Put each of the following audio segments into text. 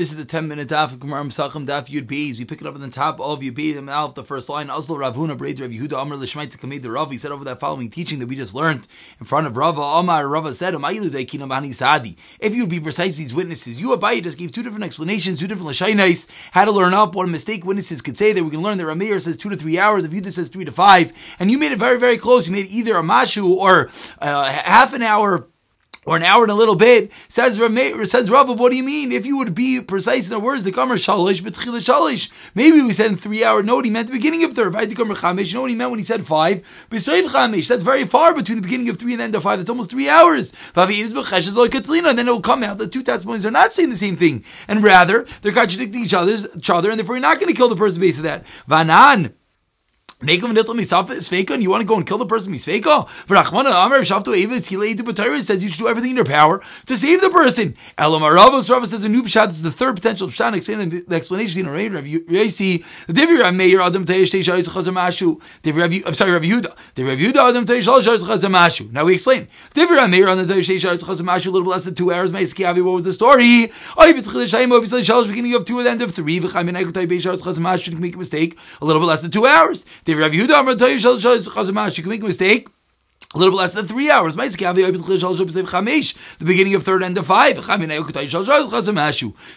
This is the 10 minute daf of Gemara Pesachim daf Yud Beis. We pick it up on the top of Yud Beis, of the first line. Oslo Ravuna Braid Rav Yehuda Amr Lishmaitz Kamed the Rav. He said over that following teaching that we just learned in front of Rava. Amar Rava said, Sadi. If you would be precise, these witnesses, you Abayi just gave two different explanations, two different Lashainais, how to learn up what a mistake witnesses could say that we can learn that Rameir says two to three hours, if Yehuda says three to five, and you made it very, very close. You made either a Mashu or uh, half an hour or an hour and a little bit. Says says Rava, what do you mean? If you would be precise in the words, the Kamar Shalish, but Shalish. Maybe we said in three hour. No, he meant the beginning of third. Right? The Chamish. You know what he meant when he said five? B'Sayv Chamish. That's very far between the beginning of three and the end of five. That's almost three hours. And then it will come out that two testimonies are not saying the same thing, and rather they're contradicting each other, each other, and therefore you're not going to kill the person based on that. Vanan. Make him nitl misafika, and you want to go and kill the person misfeka? For Rachmana Amar Shaftu Evis Hilei B'Torah says you should do everything in your power to save the person. Elam Rava says a new pshat this is the third potential pshat. Explaining the explanation in Rav Yaisi. The Divi Rav Meir Adam Teish Teish Ayis Chazam Mashu. Divi Rav I'm sorry Rav Yehuda. Divi Rav Yehuda Adam Teish Ayis Chazam Mashu. Now we explain. Divi Rav Meir Adam Teish Teish Ayis Chazam Mashu. A little less than two hours. Meiski Avi. What was the story? Oh, Oy B'Tchil Shayim Oy B'Tchil Shalosh. Beginning of two at the end of three. V'Chaim Menayim Teish Ayis Chazam can make a mistake. A little bit less than two hours. You can make a mistake a little bit less than three hours. The beginning of third and of five.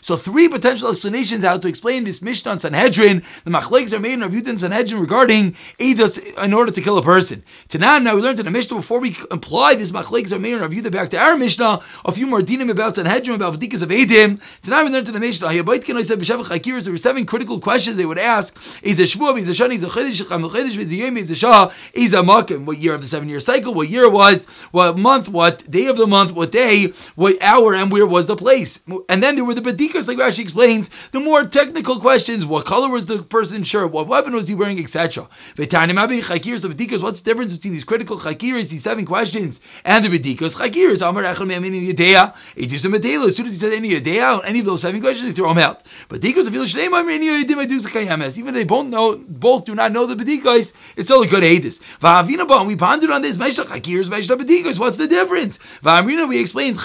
So three potential explanations how to explain this Mishnah on Sanhedrin. The machlekes are made in Rav and Sanhedrin regarding Eidos in order to kill a person. Tanan, now we learned in the Mishnah before we apply this machlekes are made in Rav back to our Mishnah. A few more dinim about Sanhedrin about Vadikas of Edim. Tanan we learned in the Mishnah. There were seven critical questions they would ask. Is a shvuah? Is a shani? Is a chedesh? Is a? Is a shah? Is a makim? What year of the seven year cycle? Cycle, what year it was, what month, what day of the month, what day, what hour, and where was the place. And then there were the badikas, like Rashi explains, the more technical questions: what color was the person's shirt, what weapon was he wearing, etc. So badikas, what's the difference between these critical chakiras, these seven questions, and the badikas chakiras? Amar echel me'amin yedea, just a medela. As soon as he said any yedea, any of those seven questions, they throw them out. But Badikas, if you even if they both know, both do not know the badikas, it's still a good hadis. We pondered on this. What's the difference? We explained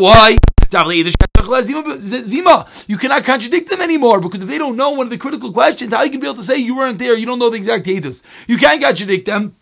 Why? Zima. You cannot contradict them anymore because if they don't know one of the critical questions, how you can be able to say you weren't there, you don't know the exact datus. You can't contradict them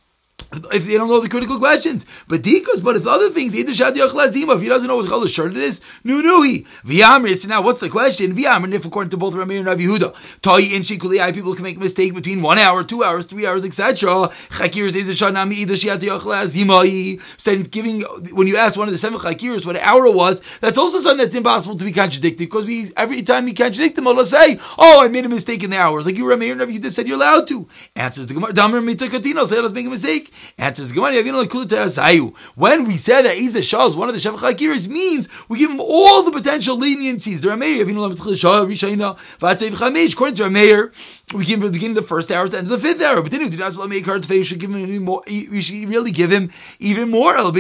if they don't know the critical questions. But Dikos, but if the other things, if he doesn't know what color shirt it is, nu nuhi. V'yamris, now what's the question? V'yamrin, if according to both Ramir and Rabbi Yehuda, Toi in Shikuliyai, people can make a mistake between one hour, two hours, three hours, etc. Chakir says Shanami either Shiat Yochlazimai. So giving when you ask one of the seven Chakirs what an hour was, that's also something that's impossible to be contradicted because we every time we contradict them, Allah say, Oh, I made a mistake in the hours. Like you Ramir and Rabbi Yehuda said you're allowed to. Answers the Gemara, Damar Mitakatino, say let's make a mistake. Answers When we said that he's Isa Shah is one of the Shevach Hakiris, means we give him all the potential leniencies. The Rameir, according to Rameir, we give him from the beginning of the first hour to the end of the fifth hour. But then you do not let me make hard to should give him even more. We should really give him even more. Don't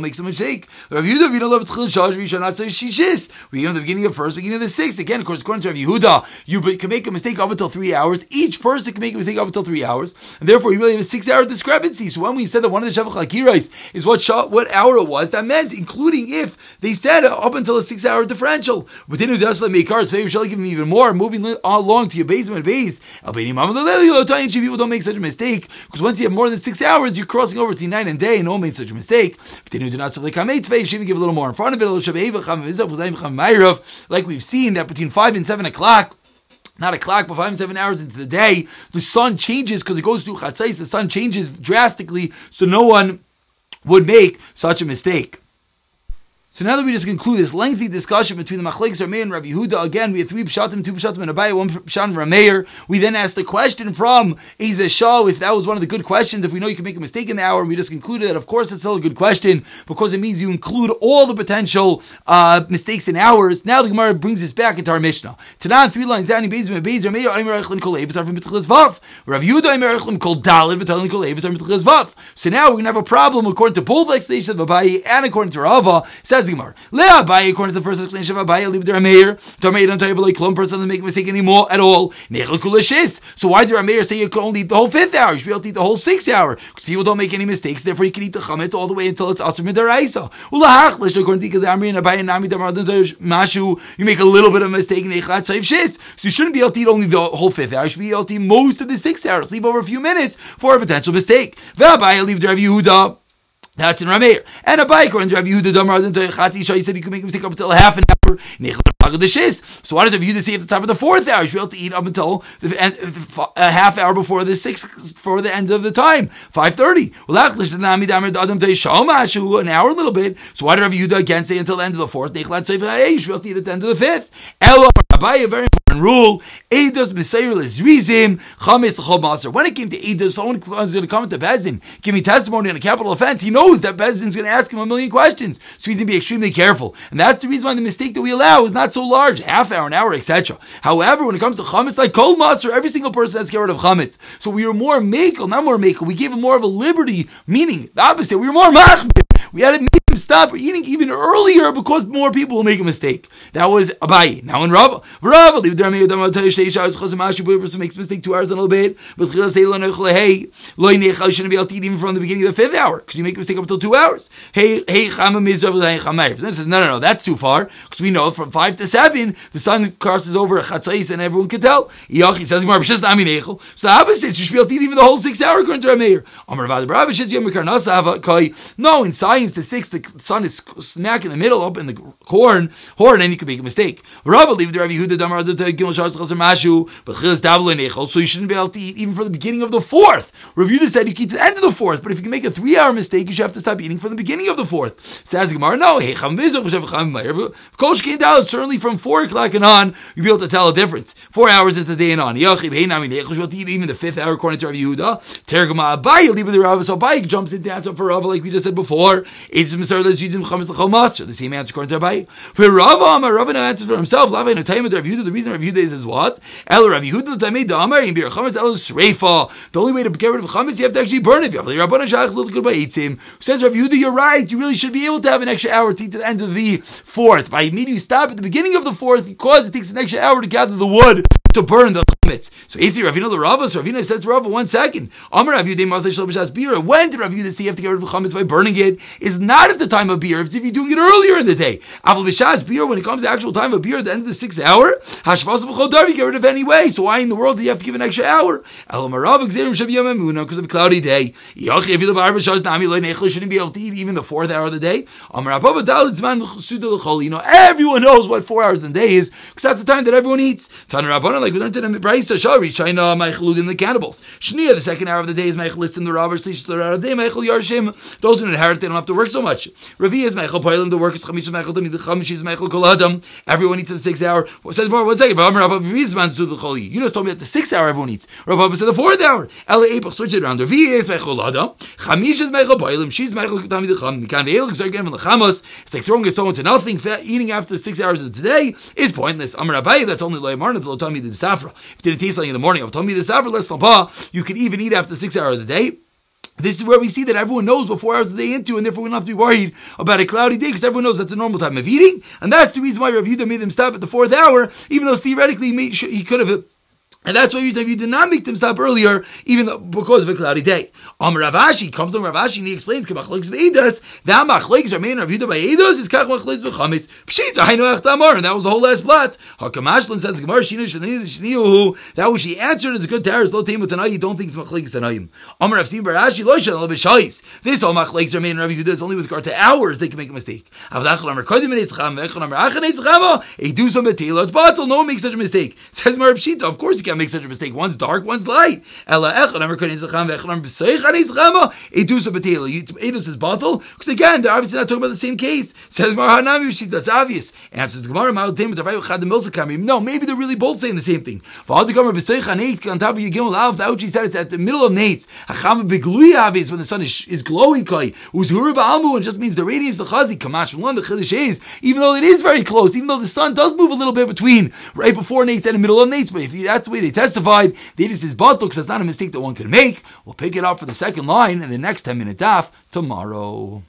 make some mistake. We give him the beginning of the first, beginning of the sixth. Again, of course, according to Rav Yehuda, you can make a mistake up until three hours. Each person can make a mistake up until three hours, and therefore you really have a six-hour discrepancy. So when we said that one of the Shevach Akirais is what what hour it was, that meant including if they said up until a six-hour differential. But then you just let me cards. So you shall give him even more, moving along to your basement base. People don't make such a mistake because once you have more than six hours, you're crossing over to night and day, and don't make such a mistake. But then you do not give a little more in front of it. Like we've seen that between five and seven o'clock not a clock, but five and seven hours into the day, the sun changes because it goes through chatzais. The sun changes drastically, so no one would make such a mistake. So now that we just conclude this lengthy discussion between the Machlekes Rameir and Rabbi Yehuda, again we have three pshatim, two pshatim and Abaye, one pshat Rameir. We then asked the question from Shah if that was one of the good questions. If we know you can make a mistake in the hour, and we just concluded that of course it's still a good question because it means you include all the potential uh, mistakes in hours. Now the Gemara brings this back into our Mishnah. Tanan three lines down. Beis Beis Rameir Aimer Echlin Kol Evis Arvim Vav. Rav Yehuda Aimer Echlin Kol B'Tchilas Vav. So now we're gonna have a problem according to both explanations of Abaye and according to Rava. Says the Gemara. According to the first explanation of Abaye, leave the Rameir. Rameir don't tell you like Klum person doesn't make a mistake anymore at all. So why did Rameir say you can only eat the whole fifth hour? You should be able to eat the whole sixth hour. Because people don't make any mistakes, therefore you can eat the chametz all the way until it's asr midaraisa. Ulahachlish, according to the Amri and Abaye and Nami Mashu, you make a little bit of a mistake in Echat Saif Shis. So you shouldn't be able to eat only the whole fifth hour. You should be able to eat most of the sixth hour. Sleep over a few minutes for a potential mistake. Ve'abaye leave the Rav Yehuda. That's in Rameir. And a bike, in Rav Yehuda Damar, then Chati Shah, he said you can make a mistake up until half an hour. So why does Rav Yehuda say at the top of the fourth hour? You should be able to eat up until the a half hour before the sixth, for the end of the time, five thirty. An hour a little bit. So why did Rav Yehuda again say until the end of the fourth? You should be able to eat at the end of the fifth. Elo, a very important rule. Eidos Messiah is Rizim, Chametz L'chol Maser. When it came to Eidos, someone was going to come to Bezdin, give me testimony on a capital offense, he knows that Bezdin's going to ask him a million questions. So he's going to be extremely careful. And that's the reason why the mistake that we allow is not so large, half hour, an hour, etc. However, when it comes to Chametz, like Kol Maser, every single person has to get rid of Chametz. So we were more makel, not more makel. We gave him more of a liberty, meaning the opposite. We were more machmir. We had him stop eating even earlier because more people will make a mistake. That was Abayi. Now in Rav, Rav, makes a mistake two hours and a little bit, but shouldn't be able to eat even from the beginning of the fifth hour because you make a mistake up until two hours. Hey, hey. Says no, no, no, that's too far because we know from five to seven the sun crosses over chatzais and everyone can tell. Yachi says So the says you should be able to eat even the whole six hour according to Rameir. No, in science the sixth the sun is smack in the middle up in the horn horn and you could make a mistake. Rabba leave the Rabbi Yehuda damar mashu but chilas dabel so you shouldn't be able to eat even for the beginning of the fourth. Rav Yehuda said you eat to the end of the fourth, but if you can make a three hour mistake, you should have to stop eating from the beginning of the fourth. Says Gemara, no, certainly from four o'clock and on, you'll be able to tell a difference. Four hours into the day and on. Yachib hey nami nechol eat even the fifth hour according to Rav Yehuda. Tergama Abai leave the Rav so Abai jumps into answer for Rav like we just said before. It's the same answer according to Abai. For Rav Amar Rav answers for himself. Lava no time Rav Yehuda. The reason Rav Yehuda is, is what? El Rav Yehuda the Tamei Damar in Bir Chametz El Sreifa. The only way to get rid of chametz, you have to actually burn it. Rabbanan Shach Little Good by Eitzim. Says Rav Yehuda, you're right. You really should be able to have an extra hour to eat to the end of the fourth. By immediately stop at the beginning of the fourth, because it takes an extra hour to gather the wood to burn the chametz. So easy Ravina the Rava. So Ravina says Rava, one second. Amar Rav Yehuda Masay Shal B'Shas Beer. When did Rav Yehuda say you have to get rid of chametz by burning it? Is not at the time of beer. If you're doing it earlier in the day. Aval B'Shas Beer. When it comes to actual time of beer at the end of the sixth hour, Hashvas B'Chodar you get rid of anyway. So why in the world do you have to give an extra hour? El Marav Xerim Shabi Yamamuna because of a cloudy day. Yachi if you the B'Shas Nami Lo Nechel shouldn't be able to eat even the fourth hour of the day. Amar Abba Dal Zman L'Chol. You know everyone knows what four hours in the day is because that's the time that everyone eats. Taner Rabbana like we learned in the Brisa Shari China Meicheludim the cannibals. Shnia the second hour of the day is Meichelist in the robbers. Shlish the day Yarshim. Those who inherit they don't have to work so much. Ravi is Meichel Poilim. The work is Chamish Meichel Tami. The Chamish is Meichel Kol Adam. Everyone eats at the sixth hour. What says more? One second. You just told me at the sixth hour everyone eats. Rabbi said the fourth hour. Ela April switch it around. Ravi is Meichel Adam. Chamish is Meichel Poilim. She's Meichel Tami. The Cham. It's like throwing a stone to nothing. Eating after six hours of the day is pointless. Amar Rabbi. That's only Loy Marnat. Lo Tami the Safra. If didn't taste like in the morning you can even eat after six hours of the day. This is where we see that everyone knows before hours of the day into, and therefore we don't have to be worried about a cloudy day because everyone knows that's the normal time of eating, and that's the reason why Rav Yehuda made them stop at the fourth hour, even though theoretically he could have and that's why you say you did not make them stop earlier, even because of a cloudy day. Um, Am Ravashi comes to Ravashi and he explains Kabachloiks Veidas, that Machloiks are made of Yudah by Eidos, is Kach Machloiks Bechamitz. Pshita, I know Tamar, and that was the whole last plot. Hakamashlan says Gemara Shinu Shaniu, that was she answered is a good terrorist, low team with you don't think it's Machloiks Tanayim. Am um, Rav Sim Barashi, Loishan, a Bishais. This all Machloiks are made in Rav Yudah, only with regard to hours they can make a mistake. Avdachal Amar Kodim Eitzcham, Vechal Amar Achan Eitzchama, Eidusom Betila, it's bottle, no one makes such a mistake. Says Mar Pshita, of course you can't make such a mistake. One's dark, one's light. Edus is bottle. Because again, they're obviously not talking about the same case. Says that's obvious. Answers the Gemara, no, maybe they're really both saying the same thing. On top of Yigimel said it's at the middle of Nates. when the sun is, is glowing. And just means the radiance, the chazi, kamash, the is, even though it is very close, even though the sun does move a little bit between right before Nates and the middle of Nates, but if that's the way they testified, that it is batul because that's not a mistake that one could make. We'll pick it up for the second line in the next 10 minute daf tomorrow.